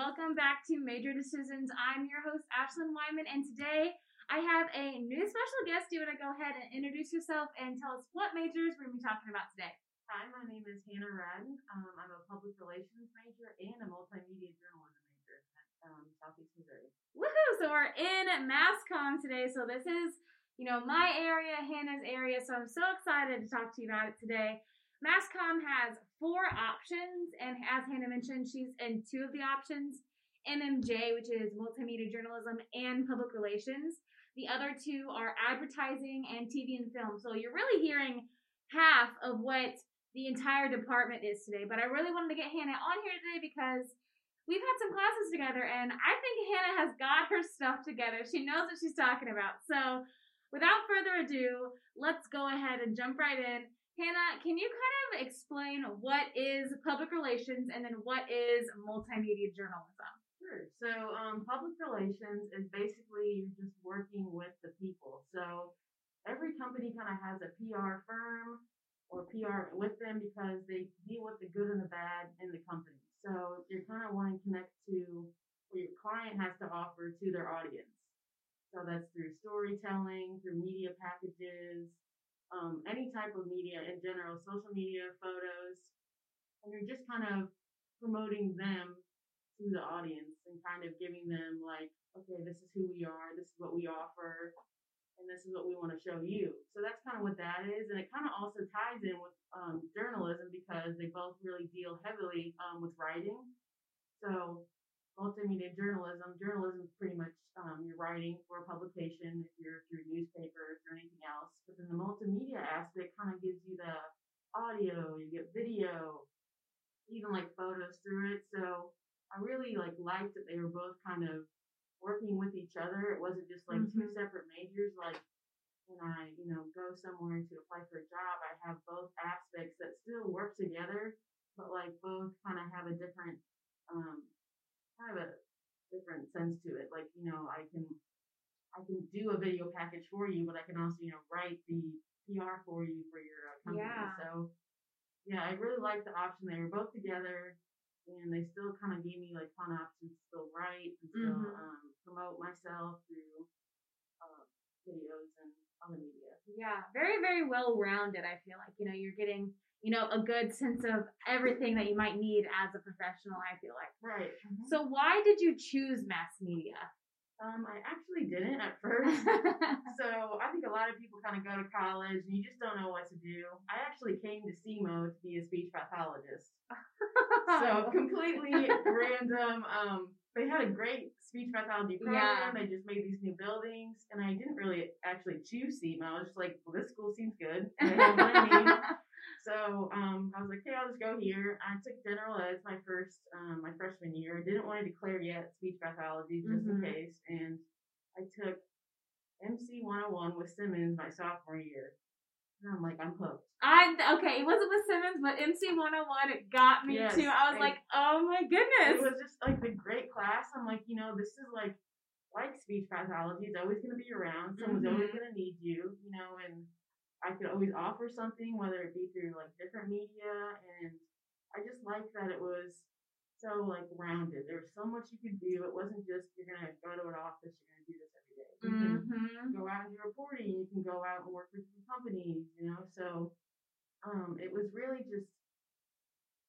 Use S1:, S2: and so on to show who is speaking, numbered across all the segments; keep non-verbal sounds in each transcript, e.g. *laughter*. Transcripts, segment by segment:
S1: Welcome back to Major Decisions. I'm your host, Ashlyn Wyman, and today I have a new special guest. Do you want to go ahead and introduce yourself and tell us what majors we're going to be talking about today?
S2: Hi, my name is Hannah Radden. Um, I'm a public relations major and a multimedia journalism major at um, Southeast Missouri.
S1: Woohoo! So we're in MassCom today. So this is, you know, my area, Hannah's area. So I'm so excited to talk to you about it today. MassCom has four options, and as Hannah mentioned, she's in two of the options MMJ, which is multimedia journalism and public relations. The other two are advertising and TV and film. So you're really hearing half of what the entire department is today. But I really wanted to get Hannah on here today because we've had some classes together, and I think Hannah has got her stuff together. She knows what she's talking about. So without further ado, let's go ahead and jump right in. Hannah, can you kind of explain what is public relations and then what is multimedia journalism?
S2: Sure. So, um, public relations is basically you're just working with the people. So, every company kind of has a PR firm or PR with them because they deal with the good and the bad in the company. So, you're kind of wanting to connect to what your client has to offer to their audience. So, that's through storytelling, through media packages, um, any type of media in general, social media, photos, and you're just kind of promoting them to the audience and kind of giving them like, okay, this is who we are, this is what we offer, and this is what we want to show you. So that's kind of what that is, and it kind of also ties in with um, journalism because they both really deal heavily um, with writing. So multimedia journalism. Journalism is pretty much um, you're writing for a publication if you're through newspapers or anything else. But then the multimedia aspect kind of gives you the audio, you get video, even like photos through it. So I really like liked that they were both kind of working with each other. It wasn't just like mm-hmm. two separate majors. Like when I, you know, go somewhere to apply for a job, I have both aspects that still work together, but like both kind of have a different um, kind of a different sense to it. Like, you know, I can I can do a video package for you, but I can also, you know, write the PR for you for your uh, company. Yeah. So, yeah, I really like the option. They were both together, and they still kind of gave me like fun options to still write and still mm-hmm. um, promote myself through uh, videos and other media.
S1: Yeah, very, very well rounded. I feel like you know you're getting you know, a good sense of everything that you might need as a professional, I feel like.
S2: Right.
S1: Mm-hmm. So why did you choose mass media?
S2: Um, I actually didn't at *laughs* first. so I think a lot of people kind of go to college and you just don't know what to do. I actually came to SEMO to be a speech pathologist. *laughs* so completely random. Um, they had a great speech pathology program. Yeah. They just made these new buildings, and I didn't really actually choose SEMO. I was just like, well, this school seems good. *laughs* They have what I need. So um, I was like, hey, I'll just go here. I took general ed my first um, my freshman year. Didn't want to declare yet speech pathology just mm-hmm. in case, and I took MC 101 with Simmons my sophomore year. And I'm like, I'm hooked.
S1: I okay, it wasn't with Simmons, but MC 101 it got me yes, too. I was like, oh my goodness.
S2: It was just like the great class. I'm like, you know, this is like like speech pathology. It's always going to be around. Someone's always
S1: Mhm.
S2: going to need you, you know, and I could always offer something, whether it be through like different media. And I just liked that it was so like rounded. There was so much you could do. It wasn't just you're going to go to an office, you're going to do this every day. You can
S1: Mm-hmm.
S2: go out and do reporting. You can go out and work with some companies, you know. So um, it was really just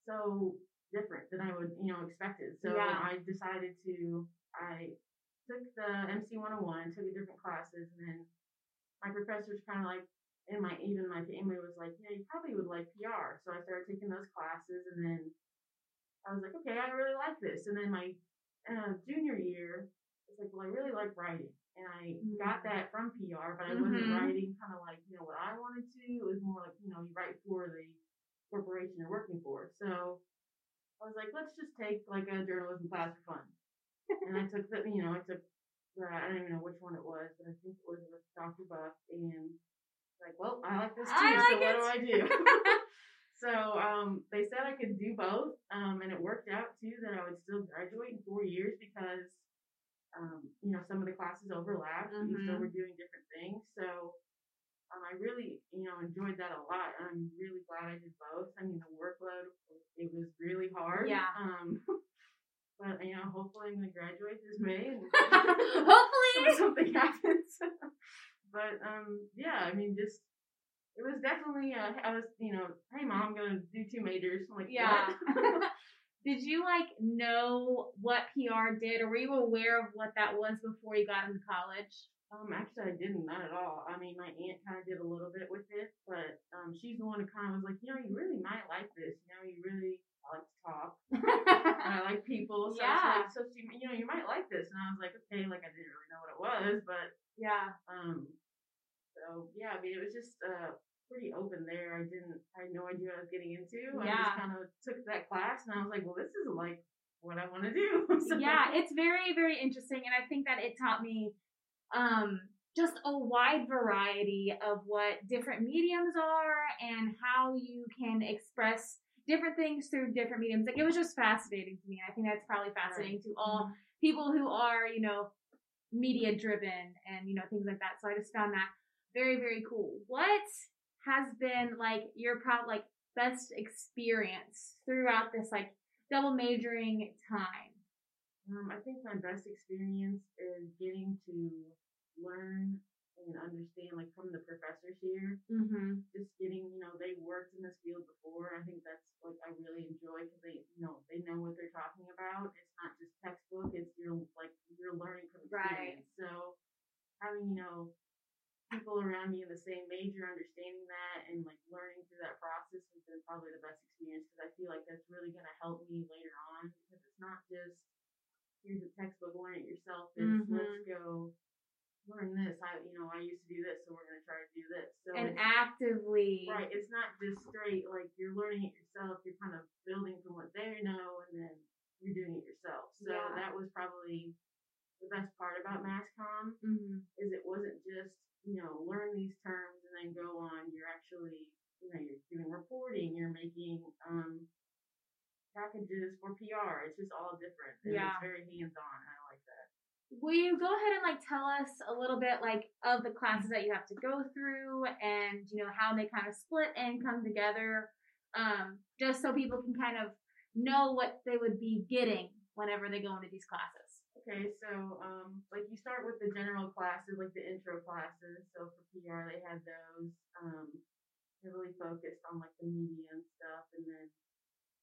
S2: so different than I would, you know, expected. So
S1: Yeah.
S2: I decided to I took the MC 101, took a different classes, and then my professors kind of like, and my even my family was like, yeah, you probably would like PR. So I started taking those classes, and then I was like, okay, I really like this. And then my uh, junior year, it's like, well, I really like writing, and I got that from PR, but I wasn't
S1: Mhm.
S2: writing kind of like you know what I wanted to. It was more like you know you write for the corporation you're working for. So I was like, let's just take like a journalism class for fun. and I took the, you know, I took I don't even know which one it was, but I think it was with Dr. Buff And like, well, I like this too.
S1: I
S2: so
S1: like
S2: what
S1: it.
S2: do I *laughs* do? *laughs* so um, they said I could do both, um, and it worked out too that I would still graduate in four years because, um, you know, some of the classes overlapped. You still
S1: Mhm.
S2: were doing different things. So um, I really, you know, enjoyed that a lot. I'm really glad I did both. I mean, the workload, it was really hard.
S1: Yeah.
S2: Um, *laughs* but you know, hopefully I'm gonna graduate this May
S1: Hopefully.
S2: something happens. but um, yeah, I mean, just it was I was, you know, hey mom, I'm gonna do two majors. I'm like,
S1: Yeah. *laughs* did you like know what PR did, or were you aware of what that was before you got into college?
S2: Um, actually, I didn't, not at all. I mean, my aunt kind of did a little bit with it, but um, she's the one who kind of was like, you know, you really might like this. You know, you really I like to talk. *laughs* and I like people. So
S1: Yeah.
S2: yeah. Like, so she, you know, you might like this. And I was like, okay, like I didn't really know what it was, but
S1: yeah.
S2: um, so yeah, I mean, it was just uh pretty open there. I didn't, I had no idea what I was getting into.
S1: Yeah.
S2: I just kind of took that class, and I was like, well, this is like what I want to do. *laughs* so,
S1: yeah, it's very, very interesting, and I think that it taught me um, just a wide variety of what different mediums are and how you can express different things through different mediums. Like it was just fascinating to me. and I think that's probably fascinating to all people who are, you know, media driven and you know things like that. So I just found that very, very cool. What has been like your proud like best experience throughout this like double majoring time?
S2: Um, I think my best experience is getting to learn and understand, like from the professors here.
S1: Mm-hmm.
S2: Just getting, you know, they worked in this field before. I think that's like I really enjoy because they, you know, they know what they're talking about. It's not just textbook. It's you're like you're learning from
S1: Right.
S2: experience. So having, you know, people around me in the same major understanding that and like learning through that process has been probably the best experience because I feel like that's really going to help me later on because it's not just here's a textbook, learn it yourself. It's let's go learn this. I you know I used to do this, so we're going to try to do this. So
S1: And
S2: it's,
S1: actively,
S2: right, it's not just straight like you're learning it yourself. You're kind of building from what they know, and then you're doing it yourself. So
S1: Yeah.
S2: that was probably the best part about MassCom
S1: Mhm.
S2: is it wasn't just you know learn these terms and then go on. You're actually you know you're doing reporting. You're making um packages for PR. It's just all different. And
S1: Yeah.
S2: it's very hands on. I like that.
S1: Will you go ahead and like tell us a little bit like of the classes that you have to go through and you know how they kind of split and come together, um, just so people can kind of know what they would be getting whenever they go into these classes.
S2: Okay, so um, like you start with the general classes, like the intro classes. So for PR, they had those um, heavily focused on like the media and stuff, and then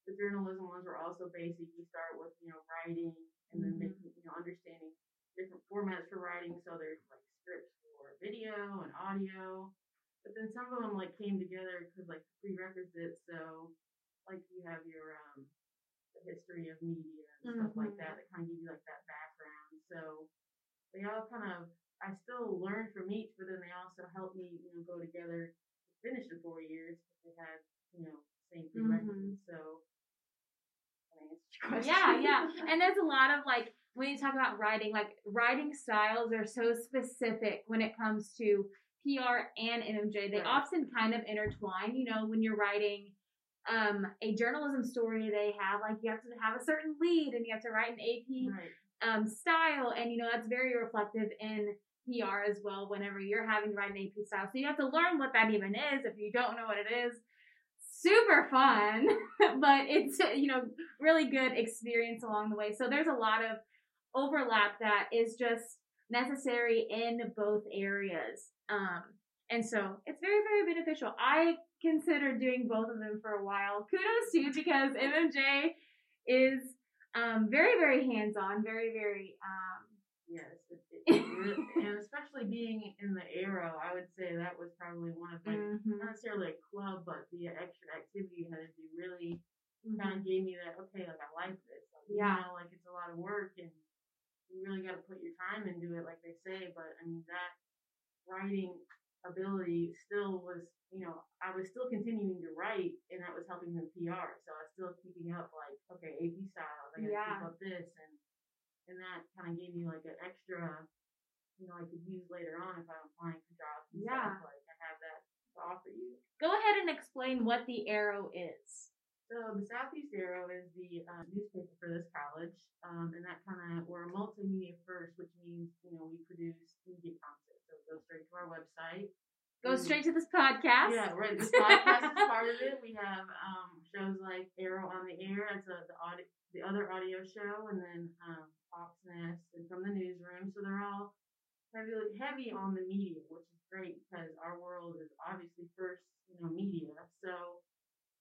S2: the journalism ones were also basic. You start with you know writing, and then
S1: Mhm.
S2: making you know understanding different formats for writing. So there's like scripts for video and audio, but then some of them like came together because like prerequisites. So like you have your um, the history of media and stuff like that that kind of give you like that background. So they all kind of I still learned from each, but then they also helped me you know go together to finish the four years because they had you know same prerequisites. So can I answer your question? *laughs*
S1: Yeah, yeah. And there's a lot of like when you talk about writing, like writing styles are so specific when it comes to PR and MMJ. They
S2: Right.
S1: often kind of intertwine, you know, when you're writing um, a journalism story they have, like you have to have a certain lead and you have to write an AP
S2: Right.
S1: um, style, and you know that's very reflective in PR as well. Whenever you're having to write an AP style, so you have to learn what that even is. If you don't know what it is, super fun, *laughs* but it's you know really good experience along the way. So there's a lot of overlap that is just necessary in both areas. Um, and so it's very, very beneficial. I considered doing both of them for a while. Kudos to you because MMJ is um, very, very hands on, very, very. Um,
S2: Yes, it, it, *laughs* it and especially being in the Arrow, I would say that was probably one of like
S1: mhm,
S2: not necessarily a club, but the extra activity you had to do really
S1: mhm.
S2: kind of gave me that okay, like I like this. Like,
S1: Yeah.
S2: You know, like it's a lot of work and you really got to put your time into it, like they say. But I mean that writing ability still was, you know, I was still continuing to write, and that was helping me PR. So I was still keeping up, like okay, AP style, I got to
S1: Yeah.
S2: keep up this, and and that kind of gave me like an extra, you know, I could use later on if I'm applying for jobs and
S1: Yeah.
S2: stuff. Like I have that to offer you.
S1: Go ahead and explain what the arrow is.
S2: So the Southeast Arrow is the uh, newspaper for this college, um, and that kind of we're a multimedia first, which means you know we produce media content. So it goes straight to our website.
S1: Go
S2: We-
S1: straight to this podcast.
S2: Yeah, right. This podcast is part of it. We have um, shows like Arrow on the Air. It's a, the audio, the other audio show, and then um, Fox Nest and from the newsroom. So they're all heavy heavy on the media, which is great because our world is obviously first, you know, media. So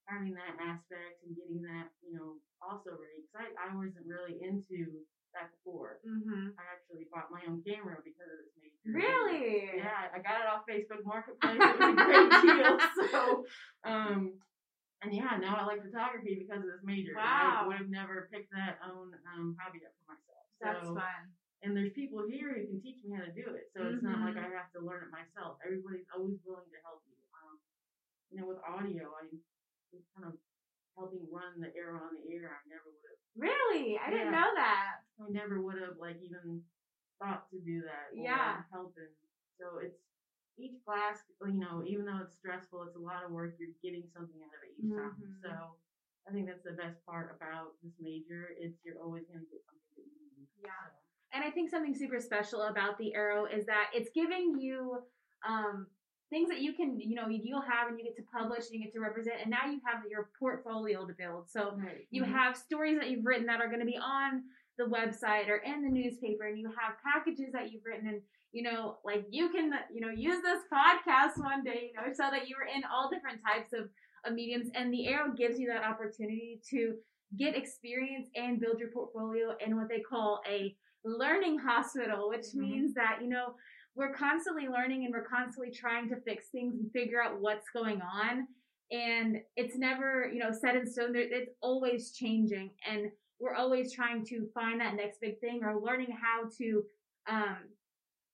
S2: having that aspect and getting that, you know, also ready. Because I, I wasn't really into that before.
S1: Mm-hmm.
S2: I actually bought my own camera because of this major.
S1: Really?
S2: Yeah, I got it off Facebook Marketplace. It was a great deal. So, um, and yeah, now I like photography because of this major.
S1: Wow.
S2: I would have never picked that own um, hobby up for myself.
S1: That's
S2: so,
S1: fun.
S2: And there's people here who can teach me how to do it. So it's not like
S1: Mhm.
S2: I have to learn it myself. Everybody's always willing to help you. Um, you know, with audio, I was kind of helping run the arrow on the air. I never would have.
S1: Really? I didn't know that.
S2: I never would have like even thought to do that. Or
S1: Yeah.
S2: Helping. So it's each class, you know, even though it's stressful, it's a lot of work. You're getting something out of it each time.
S1: Mhm.
S2: So I think that's the best part about this major. It's you're always going to get something that you need.
S1: Yeah.
S2: So,
S1: And I think something super special about the arrow is that it's giving you um, things that you can, you know, you'll have and you get to publish and you get to represent. And now you have your portfolio to build. So
S2: right.
S1: you
S2: Mhm.
S1: have stories that you've written that are going to be on the website or in the newspaper, and you have packages that you've written. And, you know, like you can, you know, use this podcast one day, you know, so that you're in all different types of mediums. And the arrow gives you that opportunity to get experience and build your portfolio in what they call a learning hospital, which
S2: Mhm.
S1: means that, you know, we're constantly learning and we're constantly trying to fix things and figure out what's going on. And it's never, you know, set in stone. There- It's always changing. And we're always trying to find that next big thing or learning how to um,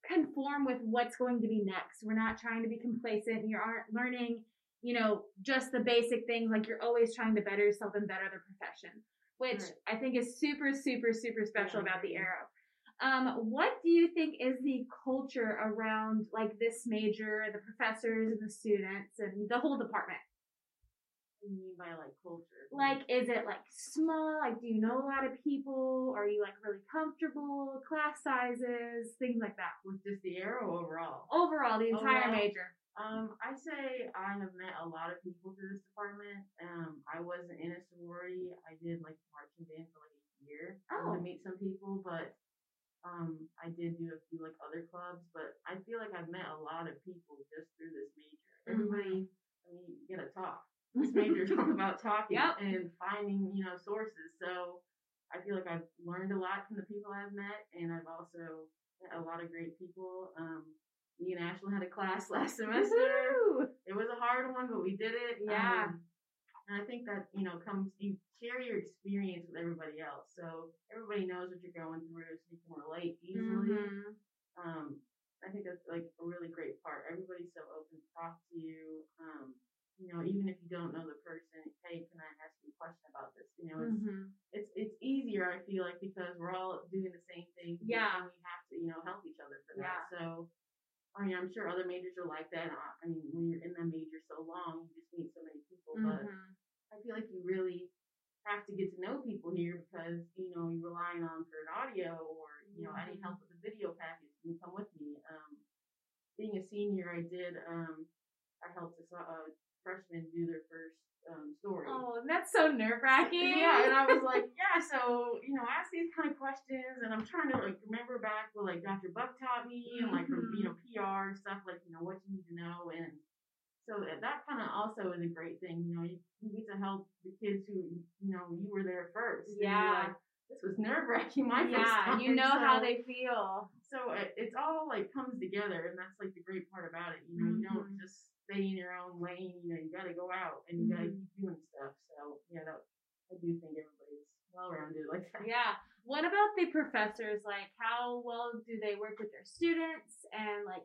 S1: conform with what's going to be next. We're not trying to be complacent. You aren't learning, you know, just the basic things. Like you're always trying to better yourself and better the profession, which
S2: Right.
S1: I think is super, super, super special
S2: Yeah,
S1: about the. Arrow. Um, what do you think is the culture around like this major, the professors and the students and the whole department?
S2: You mean by like culture?
S1: Like, is it like small? Like, do you know a lot of people? Are you like really comfortable? Class sizes, things like that.
S2: with just the arrow overall.
S1: Overall, the entire
S2: Overall,
S1: major.
S2: Um, I say I have met a lot of people through this department. Um, I wasn't in a sorority. I did like marching band for like a year um,
S1: Oh.
S2: to meet some people, but um, I did do a few like other clubs. But I feel like I've met a lot of people just through this major. Everybody, I mean, you gotta talk. This major all about talking
S1: Yep.
S2: and finding, you know, sources. So I feel like I've learned a lot from the people I've met, and I've also met a lot of great people. Um, me and Ashley had a class *laughs* last semester.
S1: Woo!
S2: It was a hard one, but we did it.
S1: Yeah.
S2: Um, and I think that, you know, comes, you share your experience with everybody else. So everybody knows what you're going through, so you can relate easily.
S1: Mhm.
S2: Um, I think that's like a really great part. Everybody's so open to talk to you. Um, you know, even if you don't know the person, hey, can I ask you a question about this? You know, it's
S1: Mhm.
S2: it's it's easier. I feel like because we're all doing the same thing.
S1: Yeah.
S2: and we have to you know help each other for that.
S1: Yeah.
S2: So, I mean, I'm sure other majors are like that. I mean, when you're in the major so long, you just meet so many people. But
S1: Mhm.
S2: I feel like you really have to get to know people here because you know you're relying on for an audio or you know I need help with a video package. Can you come with me? Um, being a senior, I did um, I helped a, a freshman do their first um, story.
S1: Oh, and that's so nerve wracking.
S2: Yeah, and I was like, *laughs* yeah, so you know, ask these kind of questions, and I'm trying to like remember back what like Dr. Buck taught me, and like from you know PR and stuff, like you know what you need to know, and so that, that kind of also is a great thing. You know, you, you get to help the kids who you know you were there first.
S1: Yeah.
S2: like, this was nerve wracking. My first
S1: yeah,
S2: time.
S1: you know how they feel.
S2: so it, it's all like comes together, and that's like the great part about it. You know, you don't
S1: Mhm.
S2: just stay in your own lane. You know, you got to go out and you got to
S1: Mhm.
S2: keep doing stuff. So yeah, that I do think everybody's well rounded like that.
S1: Yeah. What about the professors? Like, how well do they work with their students, and like,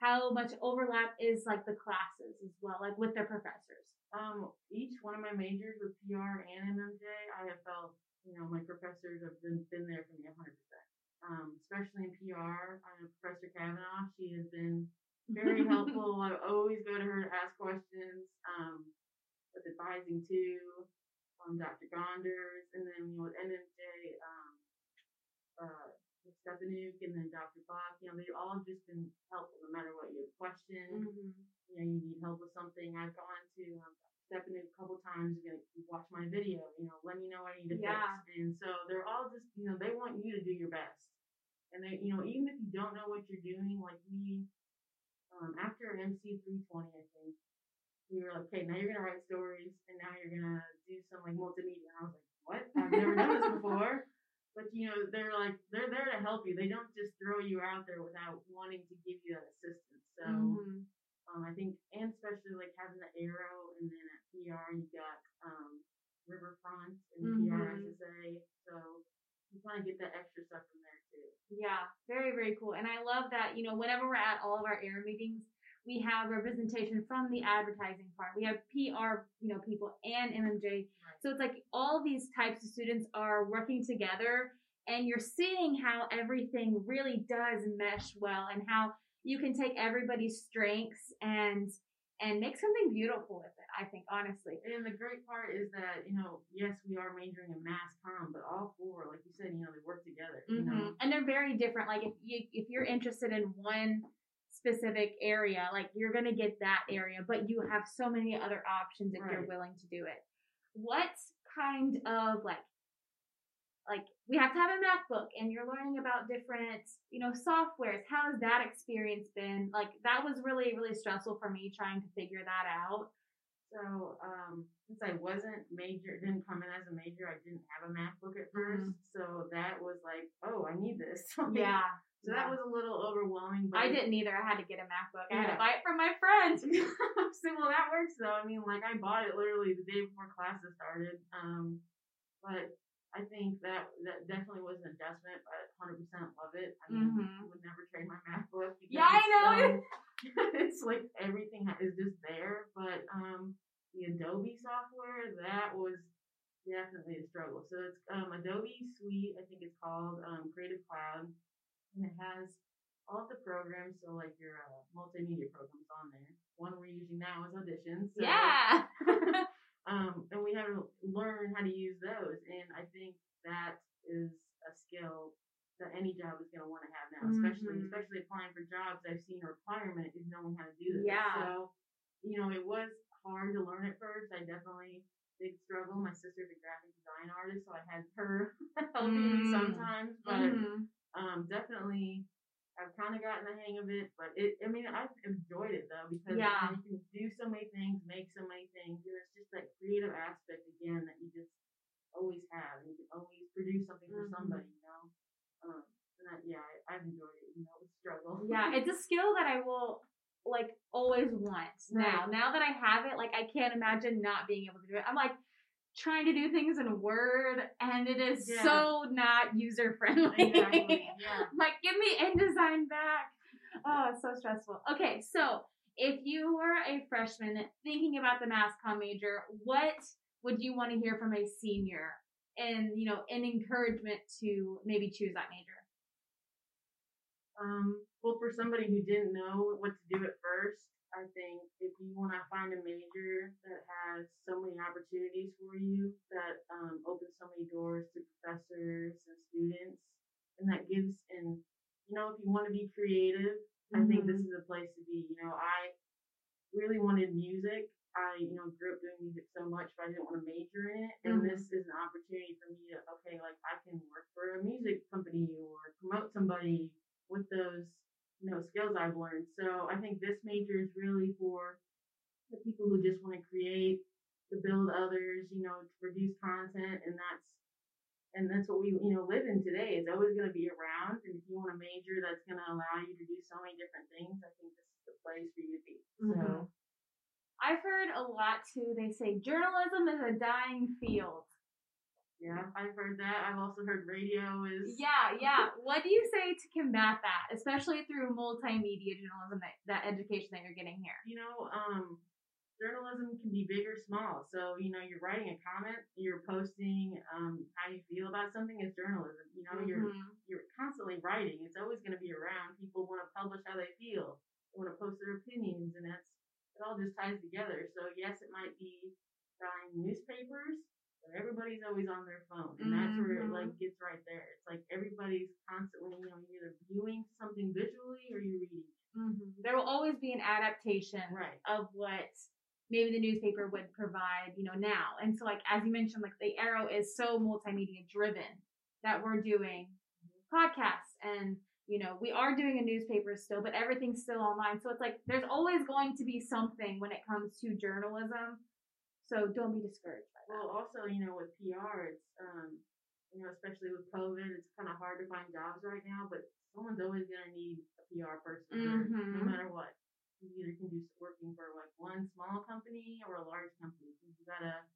S1: how much overlap is like the classes as well, like with their professors?
S2: Um, each one of my majors with PR and MMJ, I have felt you know my professors have been been there for me 100. percent Um, especially in PR, I have Professor Kavanaugh. She has been very *laughs* helpful. I always go to her to ask questions. Um, with advising too, um, Dr. Gonders, and then you know with MMJ, um, uh, and then Dr. Bach. You know, they've all just been helpful no matter what your question.
S1: Mm-hmm.
S2: You know, you need help with something. I've gone to um, Dr. Stepanuk a couple times. You're gonna watch my video. You know, let me know what I need to
S1: Yeah.
S2: fix. And so they're all just you know they want you to do your best. And they, you know, even if you don't know what you're doing, like we, um, after MC 320, I think, we were like, okay, now you're gonna write stories, and now you're gonna do some like multimedia. And I was like, what? I've never done this before. *laughs* But you know, they're like, they're there to help you. They don't just throw you out there without wanting to give you that assistance. So,
S1: Mhm.
S2: um, I think, and especially like having the arrow, and then at PR you got um, Riverfront and PR
S1: Mhm.
S2: SSA. So you kind of get that extra stuff from there too.
S1: Yeah, very, very cool. And I love that, you know, whenever we're at all of our air meetings, we have representation from the advertising part. We have PR, you know, people and MMJ. So it's like all these types of students are working together and you're seeing how everything really does mesh well and how you can take everybody's strengths and and make something beautiful with it, I think, honestly.
S2: And the great part is that, you know, yes, we are majoring in mass comm, but all four, like you said, you know, they work together. You know.
S1: Mm-hmm. And they're very different. Like if you if you're interested in one specific area, like you're gonna get that area, but you have so many other options if you're willing to do it. What kind of like like we have to have a MacBook and you're learning about different, you know, softwares. How has that experience been? Like that was really, really stressful for me trying to figure that out.
S2: So, um, since I wasn't major, didn't come in as a major, I didn't have a MacBook at 1st So that was like, oh, I need this. *laughs*
S1: Mm-hmm. Yeah.
S2: So that was a little overwhelming. But
S1: I didn't either. I had to get a MacBook. I had to buy it from my friend. *laughs*
S2: so well, that works though. I mean, like I bought it literally the day before classes started. Um, but I think that that definitely was an adjustment. But 100 percent love it. I mean,
S1: Mhm.
S2: Would never trade my MacBook. because
S1: Yeah, I know.
S2: um, *laughs* it's like everything is just there. But um, the Adobe software that was definitely a struggle. So it's um Adobe Suite, I think it's called um, Creative Cloud, and it has all of the programs. So like your uh, multimedia programs on there. One we're using now is Audition. So,
S1: yeah. *laughs*
S2: um, and we have to learn how to use those. And I think that is a skill that any job is going to want to have now, especially
S1: Mhm.
S2: especially applying for jobs. I've seen a requirement is knowing how to do this.
S1: Yeah.
S2: So, you know, it was hard to learn at first. I definitely big struggle. My sister's a graphic design artist, so I had her *laughs* helping me
S1: Mm.
S2: sometimes, but
S1: Mhm.
S2: um, definitely. I've kind of gotten the hang of it, but it, I mean, I've enjoyed it though, because
S1: Yeah.
S2: you can do so many things, make so many things, and it's just that creative aspect again that you just always have, you can always produce something for
S1: Mhm.
S2: somebody, you know? Um, that, yeah, I, I've enjoyed it, you know, struggle.
S1: Yeah, it's a skill that I will like always want now.
S2: Right.
S1: Now that I have it, like I can't imagine not being able to do it. I'm like trying to do things in Word and it is
S2: Yeah.
S1: so not user friendly.
S2: Exactly, yeah. *laughs*
S1: Like, give me InDesign back. Oh, it's so stressful. Okay, so if you were a freshman thinking about the mass comm major, what would you want to hear from a senior and you know, an encouragement to maybe choose that major?
S2: Um, well, for somebody who didn't know what to do at first, I think if you want to find a major that has so many opportunities for you, that um, opens so many doors to professors and students, and that gives, and you know, if you want to be creative, I think this
S1: Mhm.
S2: is a place to be. You know, I really wanted music. I, you know, grew up doing music so much, but I didn't want to major in it. And
S1: Mhm.
S2: this is an opportunity for me to, okay, like I can work for a music company or promote somebody with those, you know, skills I've learned. So I think this major is really for the people who just want to create, to build others, you know, to produce content, and that's and that's what we you know live in today. It's always going to be around, and if you want a major that's going to allow you to do so many different things, I think this is the place for you to be. So
S1: Mhm. I've heard a lot too. They say journalism is a dying field.
S2: yeah, I've heard that. I've also heard radio is
S1: Yeah, yeah. *laughs* What do you say to combat that, especially through multimedia journalism, that, that education that you're getting here?
S2: you know, um, journalism can be big or small. So, you know, you're writing a comment, you're posting um, how you feel about something is journalism. You know, you're
S1: Mhm.
S2: you're constantly writing. It's always going to be around. People want to publish how they feel. They want to post their opinions, and that's it. All just ties together. So yes, it might be buying newspapers, but everybody's always on their phone, and that's where it like gets right there. It's like everybody's constantly, you know, either viewing something visually or you're reading. it.
S1: Mhm. There will always be an adaptation
S2: Right.
S1: of what maybe the newspaper would provide, you know, now. And so, like as you mentioned, like the Arrow is so multimedia driven that we're doing podcasts and you know we are doing a newspaper still, but everything's still online. So it's like there's always going to be something when it comes to journalism. So don't be discouraged by that.
S2: Well, also, you know, with PR, it's um, you know, especially with COVID, it's kind of hard to find jobs right now. But someone's always gonna need a PR person, or no matter what. You either can do working for like one small company or a large company. If you gotta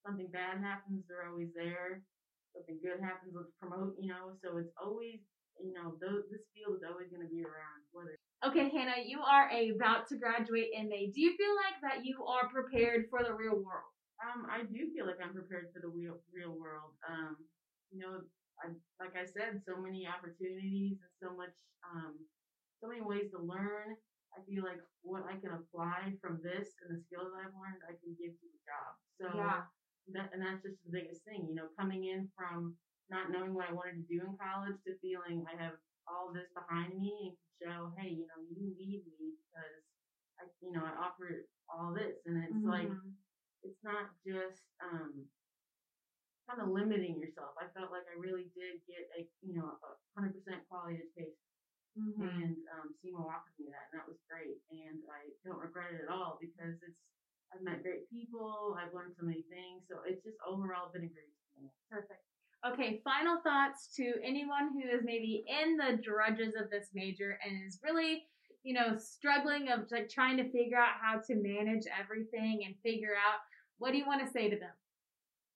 S2: something bad happens, they're always there. Something good happens, let's promote. You know, so it's always you know, those, this field is always gonna be around. Whether
S1: Okay, Hannah, you are about to graduate in May. Do you feel like that you are prepared for the real world?
S2: Um, I do feel like I'm prepared for the real real world. Um, you know, I, like I said, so many opportunities and so much, um, so many ways to learn. I feel like what I can apply from this and the skills I've learned, I can give to the job. So
S1: Yeah.
S2: that, and that's just the biggest thing, you know, coming in from not knowing what I wanted to do in college to feeling I have all this behind me and show, hey, you know, you need me because I, you know, I offer all this, and it's like
S1: Mhm.
S2: it's not just um kind of limiting yourself. I felt like I really did get a you know a hundred percent quality education,
S1: Mhm.
S2: and um, SEMO offered me that, and that was great. And I don't regret it at all because it's I've met great people, I've learned so many things, so it's just overall been a great experience.
S1: Perfect. Okay, final thoughts to anyone who is maybe in the drudges of this major and is really, you know, struggling of like trying to figure out how to manage everything and figure out what do you want to say to them?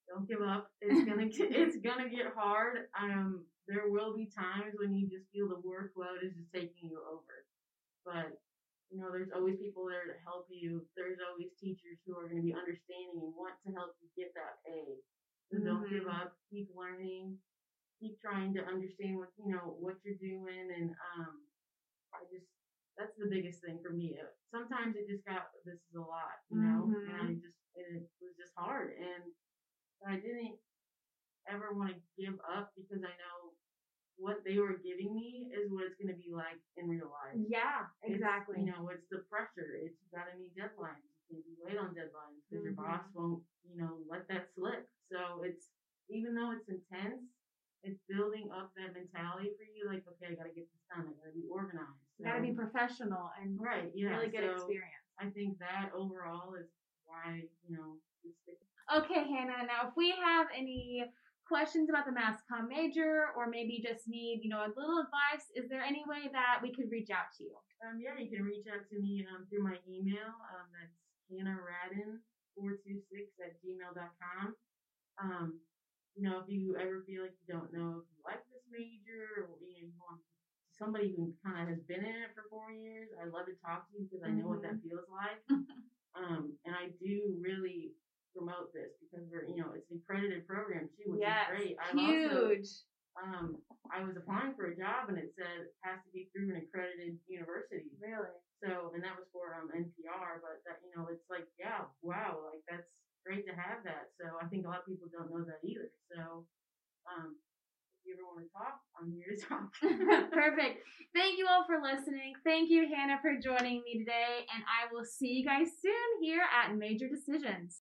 S2: Don't give up. It's gonna *laughs* get, it's gonna get hard. Um, there will be times when you just feel the workload is just taking you over, but you know, there's always people there to help you. There's always teachers who are going to be understanding and want to help you get that A. So don't give up. Keep learning. Keep trying to understand what you know what you're doing, and um, I just that's the biggest thing for me. Uh, Sometimes it just got this is a lot, you know, and I just it was just hard, and I didn't ever want to give up because I know what they were giving me is what it's going to be like in real life.
S1: Yeah,
S2: It's,
S1: exactly.
S2: you know, it's the pressure. It's you got to meet deadlines. You can't be late on deadlines because your boss won't, you know, let that slip. So it's even though it's intense, it's building up that mentality for you. Like, okay, I got to get this done. I got to be organized.
S1: you got to be professional and
S2: right. Yeah.
S1: really good
S2: so
S1: experience.
S2: I think that overall is why you know.
S1: Okay, Hannah. Now, if we have any questions about the mass comm major, or maybe just need, you know, a little advice, is there any way that we could reach out to you?
S2: Um, yeah, you can reach out to me um, through my email. Um, that's hannahradin426 at gmail.com. Um, you know, if you ever feel like you don't know if you like this major or, you know, you want somebody who kind of has been in it for four years, I'd love to talk to you because I know what that feels like. *laughs* um, and I do really promote this because we're, you know, it's an accredited program too, which
S1: yes,
S2: is great. Also,
S1: huge.
S2: Um, I was applying for a job and it said it has to be through an accredited university.
S1: Really?
S2: So, and that was for um, NPR, but that, you know, it's like, yeah, wow, like that's great to have that. So I think a lot of people don't know that either. So, um, if you ever want to talk, I'm here to *laughs* talk. *laughs*
S1: Perfect. Thank you all for listening. Thank you, Hannah, for joining me today. And I will see you guys soon here at Major Decisions.